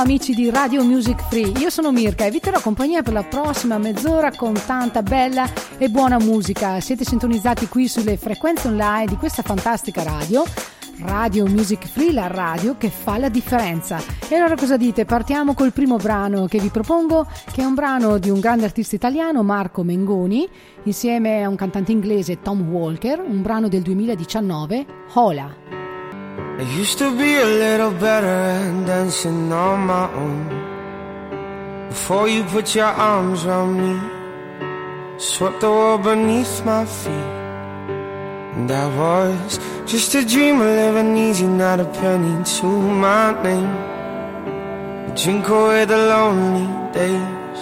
Amici di Radio Music Free, io sono Mirka e vi terrò compagnia per la prossima mezz'ora con tanta bella e buona musica. Siete sintonizzati qui sulle frequenze online di questa fantastica radio. Radio Music Free, la radio che fa la differenza. E allora cosa dite? Partiamo col primo brano che vi propongo, che è un brano di un grande artista italiano, Marco Mengoni, insieme a un cantante inglese, Tom Walker, un brano del 2019, Hola. I used to be a little better at dancing on my own. Before you put your arms around me Swept the world beneath my feet. And that was just a dream of living easy Not a penny to my name. I Drink away the lonely days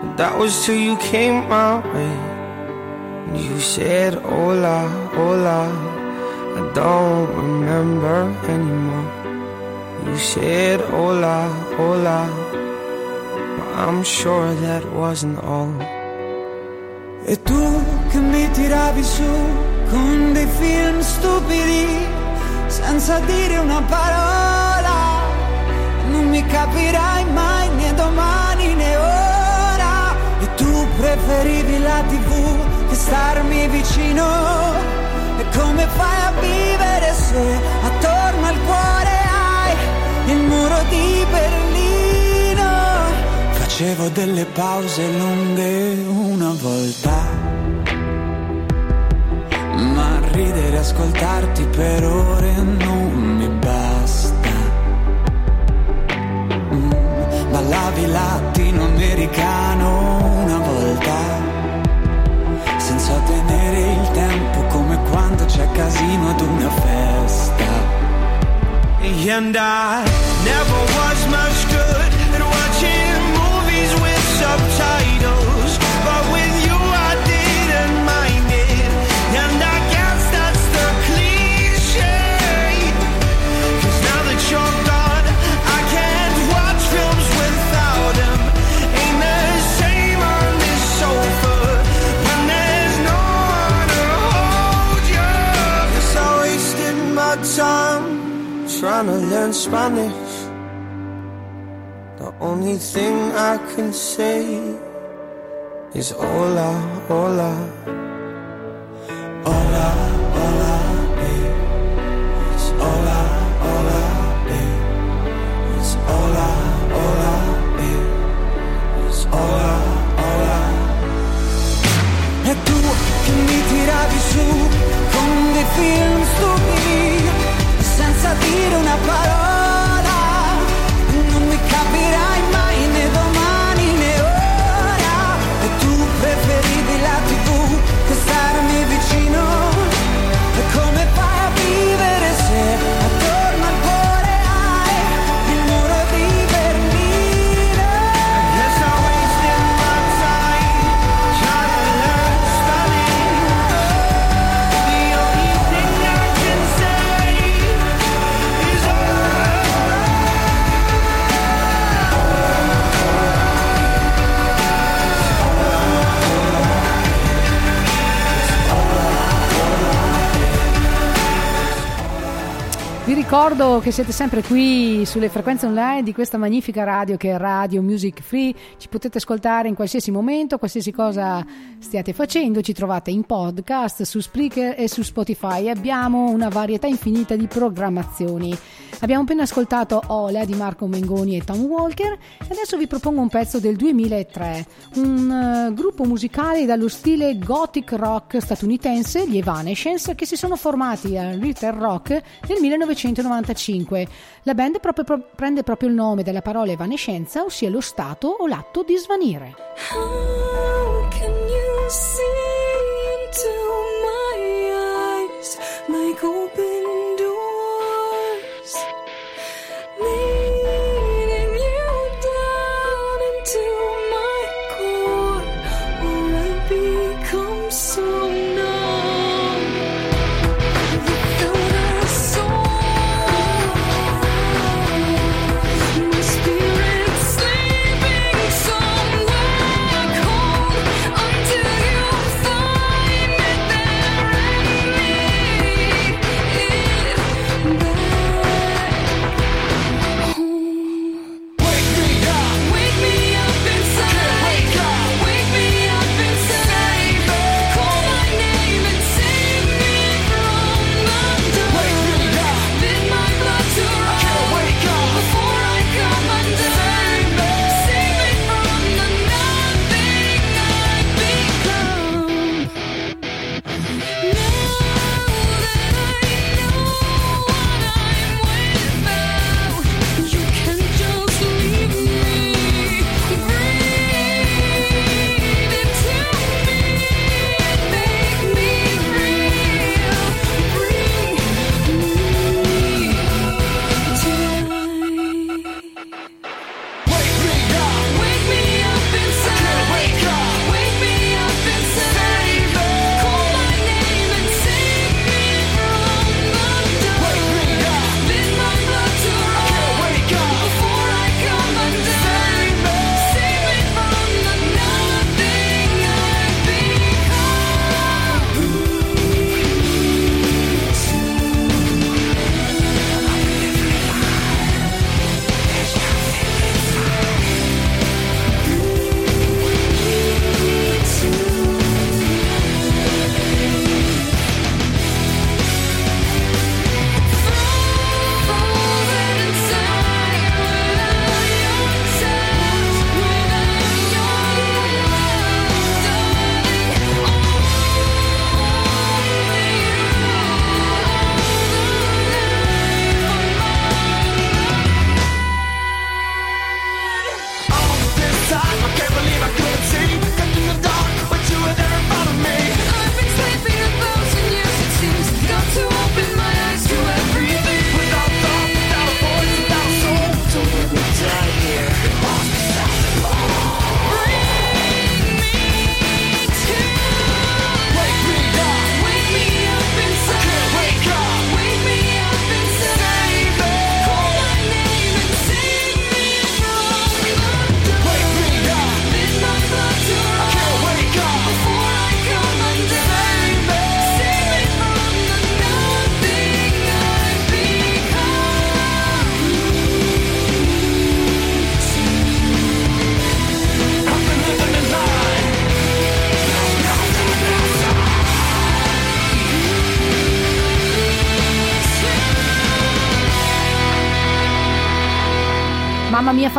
But that was till you came my way. And you said hola, hola I don't remember anymore. You said hola, hola, but I'm sure that wasn't all. E tu che mi tiravi su con dei film stupidi, senza dire una parola, non mi capirai mai né domani né ora. E tu preferivi la tv che starmi vicino come fai a vivere se attorno al cuore hai il muro di Berlino? Facevo delle pause lunghe una volta. Ma ridere e ascoltarti per ore non mi basta. Mm, ballavi latinoamericano una volta casino ad una festa. And I never was much thing I can say is hola, hola. Hola, hola. It's hola, hola. It's hola, hola. It's hola, hola. E tu mi tiravi su film stupidi, senza dire una parola, ricordo che siete sempre qui sulle frequenze online di questa magnifica radio che è Radio Music Free. Ci potete ascoltare in qualsiasi momento, qualsiasi cosa stiate facendo. Ci trovate in podcast, su Spreaker e su Spotify. Abbiamo una varietà infinita di programmazioni. Abbiamo appena ascoltato Ola di Marco Mengoni e Tom Walker e adesso vi propongo un pezzo del 2003, un eh, gruppo musicale dallo stile gothic rock statunitense, gli Evanescence, che si sono formati al Ritter Rock nel 1995. La band proprio- pro- prende proprio il nome dalla parola evanescenza, ossia lo stato o l'atto di svanire. How can you see into my eyes like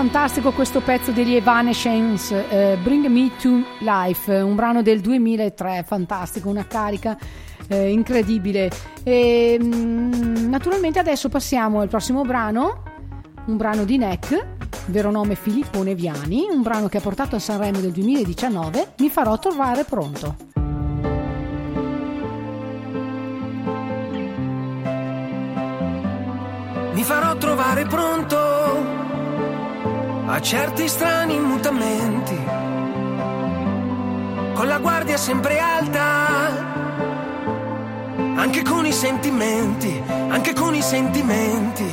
fantastico questo pezzo degli Evanescence, eh, Bring Me to Life, un brano del 2003, fantastico, una carica eh, incredibile. E, mm, naturalmente adesso passiamo al prossimo brano, un brano di Neck, vero nome Filippo Neviani, un brano che ha portato a Sanremo del 2019, Mi farò trovare pronto. Mi farò trovare pronto a certi strani mutamenti, con la guardia sempre alta, anche con i sentimenti, anche con i sentimenti.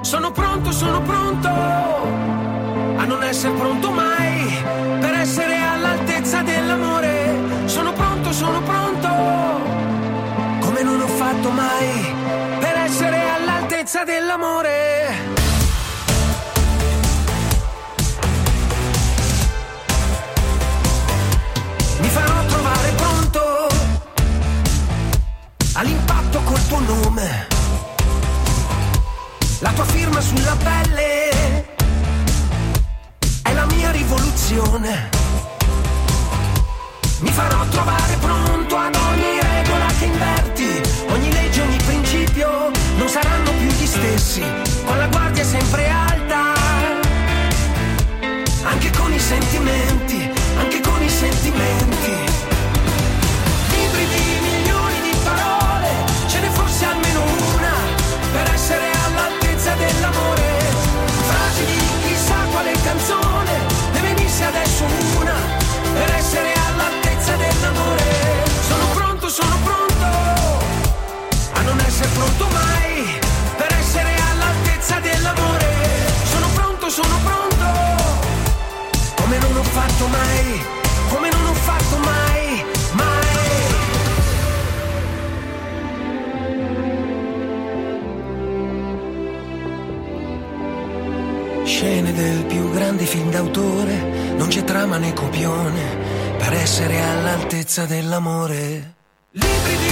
Sono pronto, sono pronto a non essere pronto mai per essere all'altezza dell'amore. Sono pronto, sono pronto come non ho fatto mai per essere all'altezza dell'amore. Tuo nome, la tua firma sulla pelle è la mia rivoluzione. Mi farò trovare pronto ad ogni regola che inverti, ogni legge, ogni principio non saranno più gli stessi, con la guardia sempre alta, anche con i sentimenti, trama né copione per essere all'altezza dell'amore. Libri di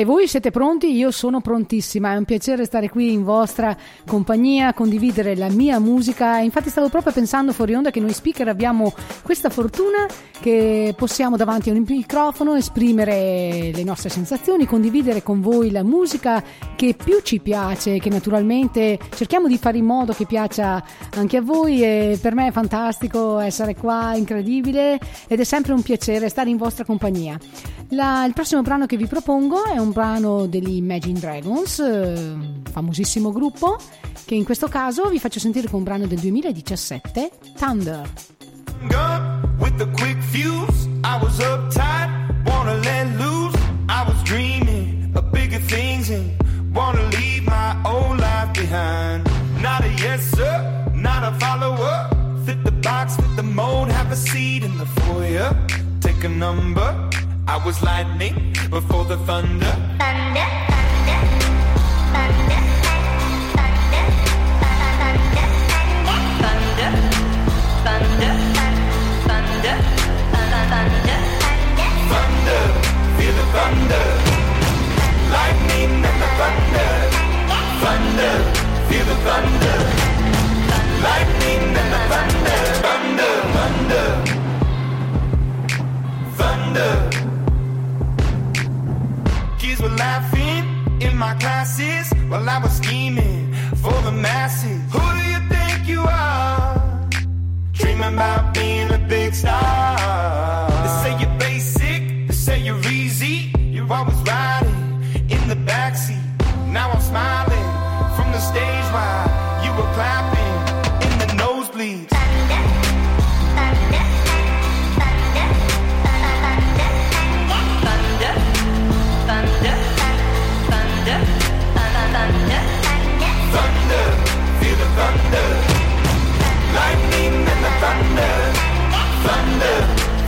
E voi siete pronti? Io sono prontissima, è un piacere stare qui in vostra compagnia, condividere la mia musica. Infatti stavo proprio pensando fuori onda che noi speaker abbiamo questa fortuna che possiamo davanti a un microfono esprimere le nostre sensazioni, condividere con voi la musica che più ci piace, che naturalmente cerchiamo di fare in modo che piaccia anche a voi e per me è fantastico essere qua, incredibile ed è sempre un piacere stare in vostra compagnia. La- il prossimo brano che vi propongo è un brano degli Imagine Dragons, eh, famosissimo gruppo, che in questo caso vi faccio sentire con un brano del 2017, Thunder.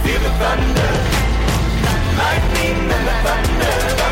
feel the thunder, lightning and the thunder.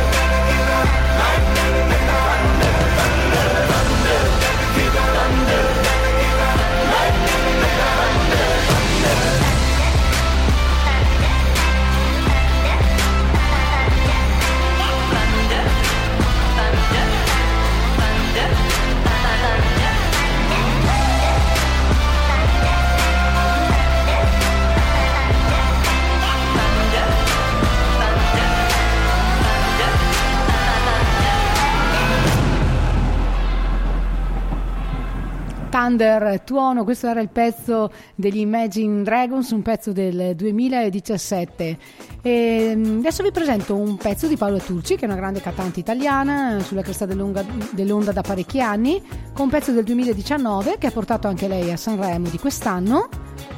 Thunder Tuono, questo era il pezzo degli Imagine Dragons, un pezzo del 2017. E mm, adesso vi presento un pezzo di Paola Turci, che è una grande cantante italiana, sulla cresta dell'onda, dell'onda da parecchi anni, con un pezzo del 2019 che ha portato anche lei a Sanremo di quest'anno,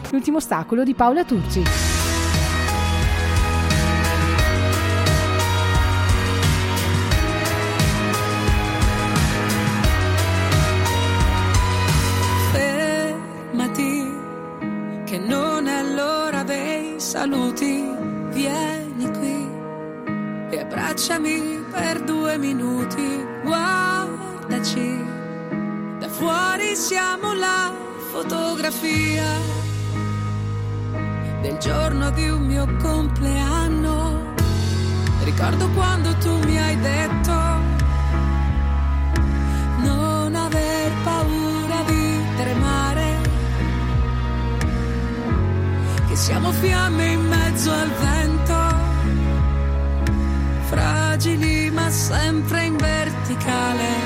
l'ultimo ostacolo di Paola Turci. Saluti, vieni qui e abbracciami per due minuti, guardaci, da fuori siamo la fotografia del giorno di un mio compleanno, ricordo quando tu mi hai detto siamo fiamme in mezzo al vento, fragili ma sempre in verticale.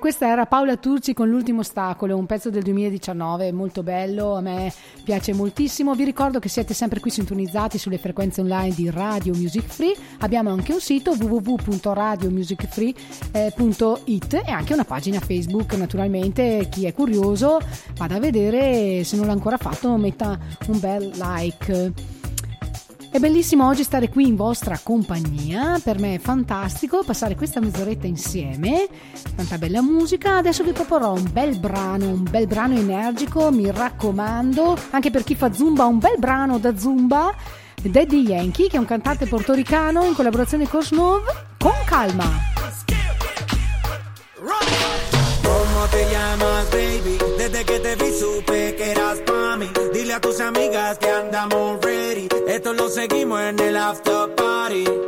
Questa era Paola Turci con L'ultimo ostacolo, un pezzo del 2019 molto bello, a me piace moltissimo. Vi ricordo che siete sempre qui sintonizzati sulle frequenze online di Radio Music Free. Abbiamo anche un sito www.radiomusicfree.it e anche una pagina Facebook, naturalmente. Chi è curioso vada a vedere, se non l'ha ancora fatto metta un bel like. È bellissimo oggi stare qui in vostra compagnia, per me è fantastico passare questa mezz'oretta insieme, tanta bella musica. Adesso vi proporrò un bel brano, un bel brano energico, mi raccomando, anche per chi fa zumba, un bel brano da zumba. Daddy Yankee, che è un cantante portoricano in collaborazione con Snov, con calma. ¿Cómo te llamas, baby? Desde que te vi supe que eras pa' mí. Dile a tus amigas que andamos ready. Seguimos en el after party.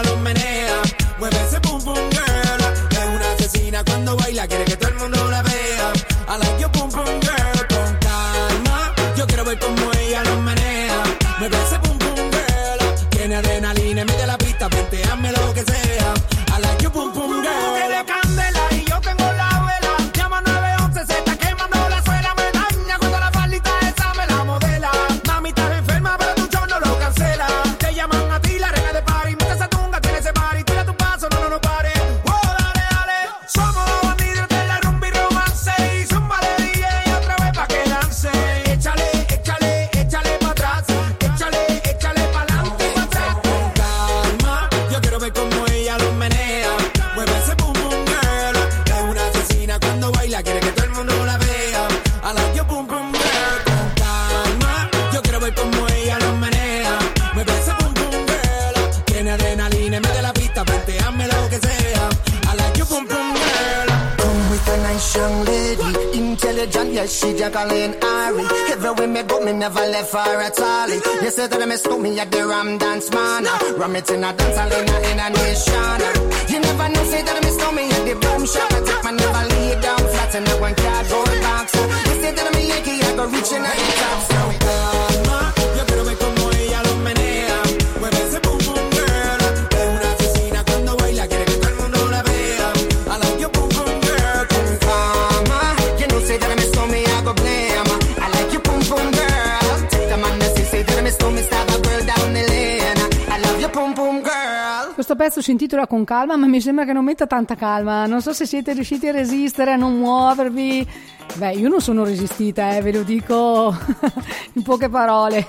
Ella lo menea. Mueve ese me stop me at the Ram Dance Man. Ram it in a dance hall in a, in a nation. You never know, say that me stop me at the boom shop. I take my never lay down flat in a one cardboard box. You say that me Yankee, I go reaching at the top. So yo pezzo si intitola Con calma, ma mi sembra che non metta tanta calma. Non so se siete riusciti a resistere, a non muovervi. Beh, io non sono resistita, eh, ve lo dico in poche parole.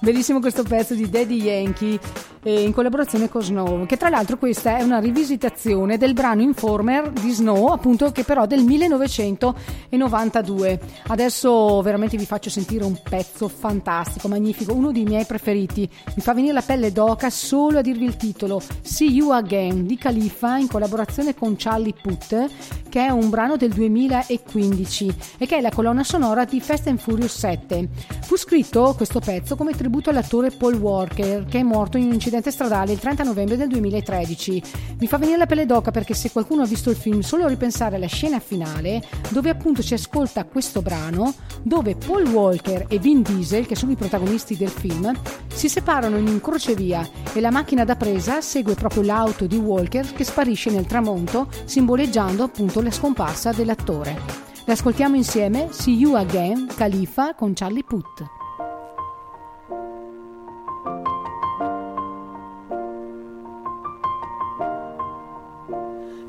Bellissimo questo pezzo di Daddy Yankee eh, in collaborazione con Snow, che tra l'altro questa è una rivisitazione del brano Informer di Snow, appunto che però del 1992. Adesso veramente vi faccio sentire un pezzo fantastico, magnifico, uno dei miei preferiti. Mi fa venire la pelle d'oca solo a dirvi il titolo See You Again di Khalifa in collaborazione con Charlie Puth, che è un brano del 2015 e che è la colonna sonora di Fast and Furious 7. Fu scritto questo pezzo come tributo all'attore Paul Walker, che è morto in un incidente stradale il 30 novembre del 2013. Mi fa venire la pelle d'oca perché se qualcuno ha visto il film, solo ripensare alla scena finale, dove appunto si ascolta questo brano, dove Paul Walker e Vin Diesel, che sono i protagonisti del film, si separano in un crocevia e la macchina da presa segue proprio l'auto di Walker che sparisce nel tramonto, simboleggiando appunto la scomparsa dell'attore. L'ascoltiamo insieme, See You Again, Khalifa con Charlie Puth.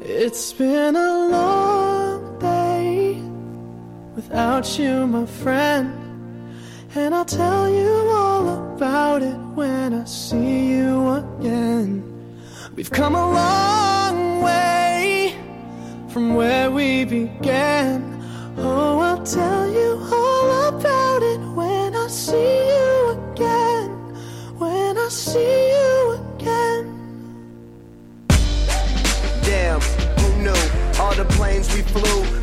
It's been a long day without you, my friend. And I'll tell you all about it when I see you again. We've come a long way from where we began. Oh, I'll tell you all about it when I see you again. When I see you again. Damn, who knew all the planes we flew?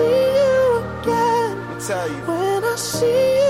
see you again. Tell you. When I see you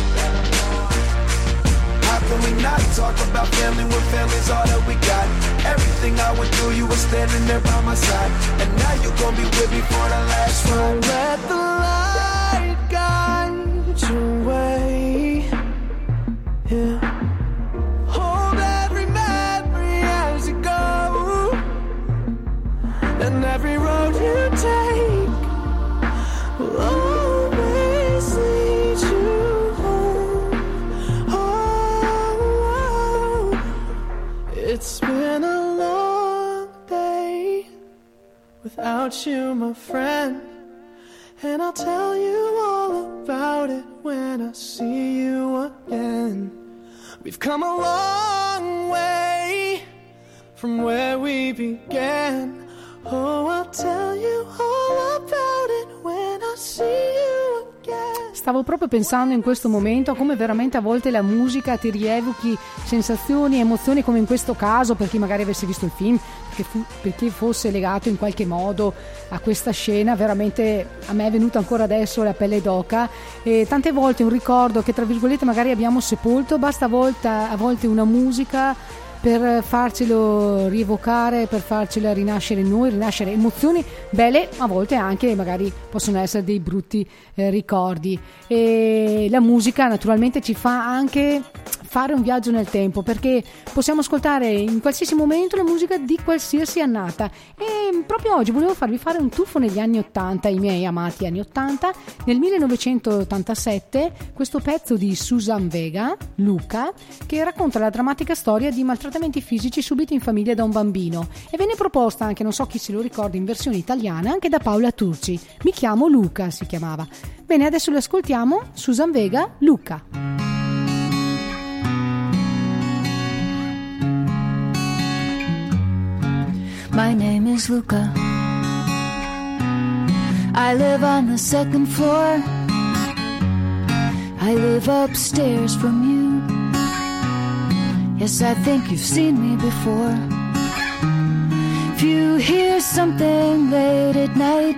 Can we not talk about family when family's all that we got? Everything I went through, you were standing there by my side. And now you're gonna be with me for the last ride. let the light guide your way. Yeah. Hold every memory as you go. And every road you take without you, my friend. And I'll tell you all about it when I see you again. We've come a long way from where we began. Oh, I'll tell you all about it when I see you. Stavo proprio pensando in questo momento a come veramente a volte la musica ti rievochi sensazioni, emozioni, come in questo caso, per chi magari avesse visto il film, fu- perché fosse legato in qualche modo a questa scena, veramente a me è venuta ancora adesso la pelle d'oca. E tante volte un ricordo che tra virgolette magari abbiamo sepolto, basta a volte, a volte una musica per farcelo rievocare, per farcela rinascere in noi, rinascere emozioni belle, a volte anche magari possono essere dei brutti eh, ricordi. E la musica naturalmente ci fa anche fare un viaggio nel tempo perché possiamo ascoltare in qualsiasi momento la musica di qualsiasi annata e proprio oggi volevo farvi fare un tuffo negli anni 80, i miei amati anni 80 nel 1987 questo pezzo di Susan Vega, Luca che racconta la drammatica storia di maltrattamenti fisici subiti in famiglia da un bambino e venne proposta anche, non so chi se lo ricorda, in versione italiana anche da Paola Turci mi chiamo Luca si chiamava bene adesso lo ascoltiamo Susan Vega, Luca My name is Luca. I live on the second floor. I live upstairs from you. Yes, I think you've seen me before. If you hear something late at night,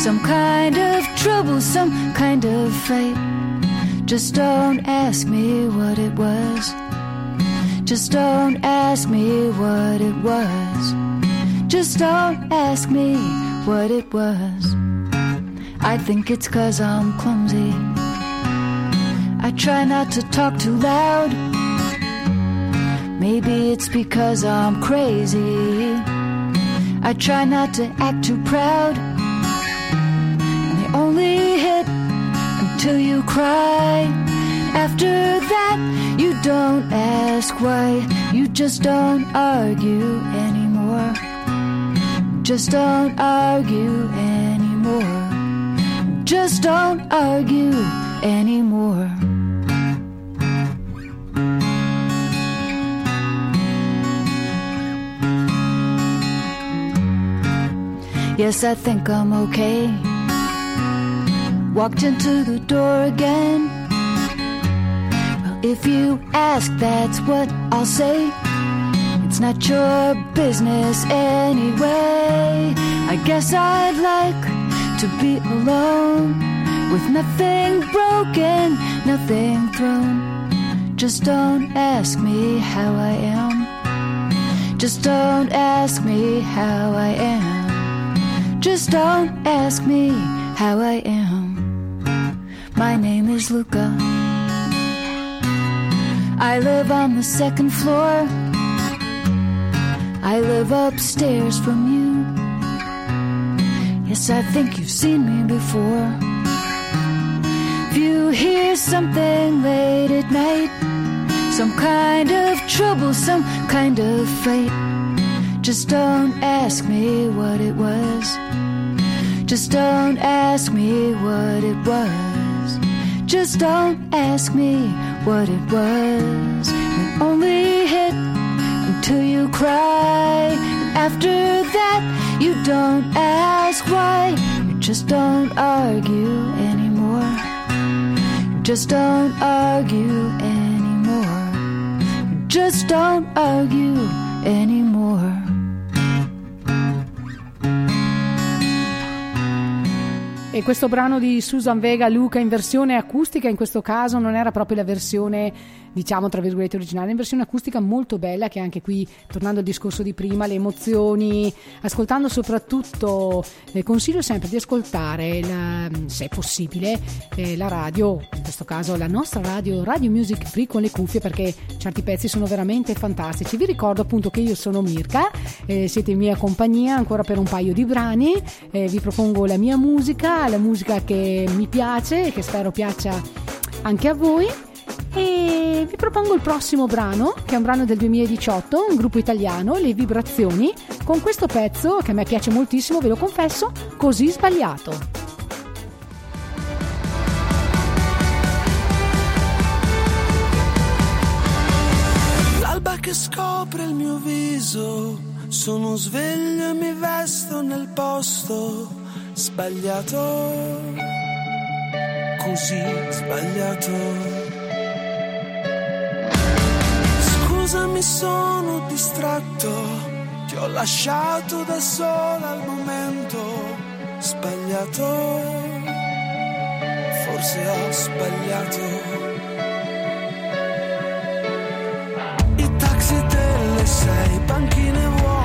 some kind of trouble, some kind of fight, just don't ask me what it was. Just don't ask me what it was. Just don't ask me what it was. I think it's cause I'm clumsy. I try not to talk too loud. Maybe it's because I'm crazy. I try not to act too proud. And they only hit until you cry. After that, you don't ask why. You just don't argue anymore. Just don't argue anymore. Just don't argue anymore. Yes, I think I'm okay. Walked into the door again. Well, if you ask, that's what I'll say. It's not your business anyway. I guess I'd like to be alone with nothing broken, nothing thrown. Just don't ask me how I am. Just don't ask me how I am. Just don't ask me how I am. My name is Luca. I live on the second floor. I live upstairs from you. Yes, I think you've seen me before. If you hear something late at night, some kind of trouble, some kind of fight, just don't ask me what it was. Just don't ask me what it was. Just don't ask me what it was. It only hit until you cry. And after that, you don't ask why. You just don't argue anymore. You just don't argue anymore. You just don't argue anymore. E questo brano di Susan Vega Luca in versione acustica, in questo caso non era proprio la versione, diciamo tra virgolette originale, in versione acustica molto bella che anche qui, tornando al discorso di prima, le emozioni, ascoltando soprattutto, eh, consiglio sempre di ascoltare, la, se è possibile, eh, la radio, in questo caso la nostra radio, Radio Music Free con le cuffie perché certi pezzi sono veramente fantastici. Vi ricordo appunto che io sono Mirka, eh, siete in mia compagnia ancora per un paio di brani, eh, vi propongo la mia musica, la musica che mi piace e che spero piaccia anche a voi. E vi propongo il prossimo brano, che è un brano del 2018, un gruppo italiano, Le Vibrazioni, con questo pezzo che a me piace moltissimo, ve lo confesso, così sbagliato. L'alba che scopre il mio viso, sono sveglio e mi vesto nel posto sbagliato, così sbagliato. Scusami, sono distratto, ti ho lasciato da sola al momento. Sbagliato, forse ho sbagliato. I taxi delle sei, panchine vuote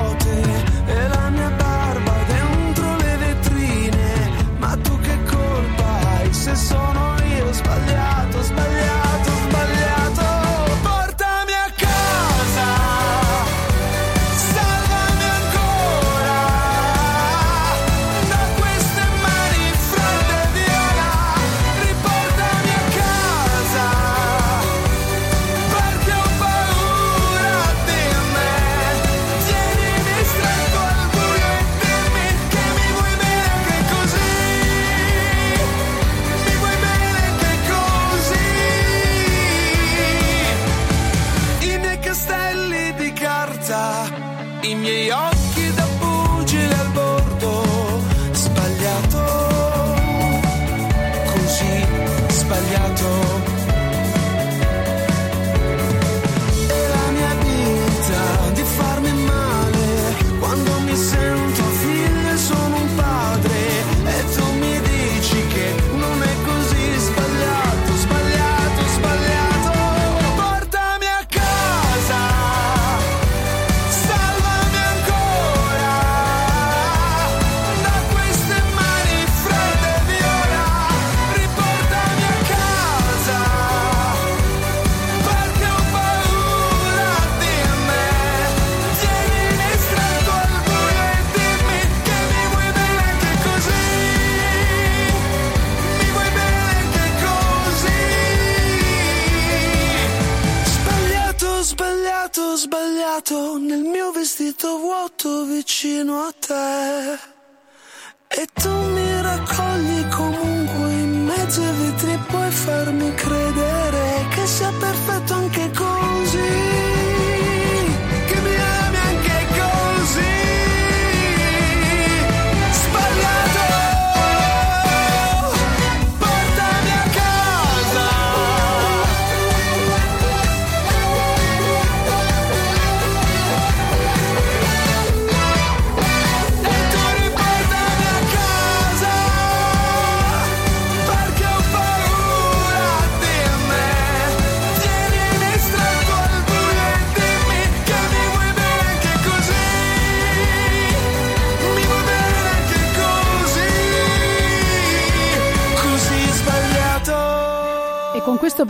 me creer.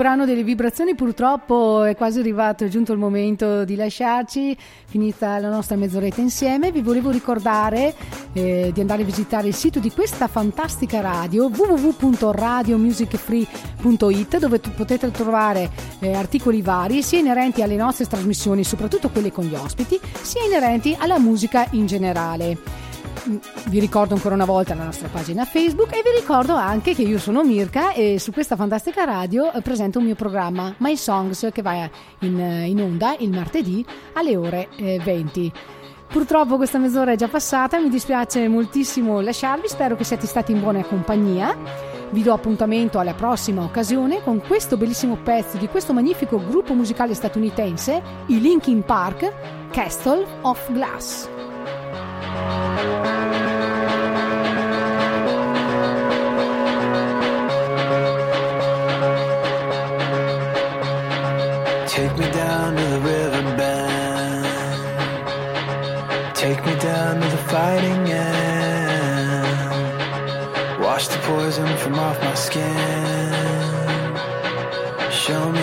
Brano delle vibrazioni purtroppo è quasi arrivato, è giunto il momento di lasciarci, finita la nostra mezz'oretta insieme. Vi volevo ricordare eh, di andare a visitare il sito di questa fantastica radio www.radiomusicfree.it dove tu- potete trovare eh, articoli vari sia inerenti alle nostre trasmissioni, soprattutto quelle con gli ospiti, sia inerenti alla musica in generale vi ricordo ancora una volta la nostra pagina Facebook e vi ricordo anche che io sono Mirka e su questa fantastica radio eh, presento un mio programma My Songs che va in, in onda il martedì alle ore eh, 20. Purtroppo questa mezz'ora è già passata, mi dispiace moltissimo lasciarvi, spero che siate stati in buona compagnia. Vi do appuntamento alla prossima occasione con questo bellissimo pezzo di questo magnifico gruppo musicale statunitense, i Linkin Park, Castle of Glass. Take me down to the riverbed. Take me down to the fighting end. Wash the poison from off my skin. Show me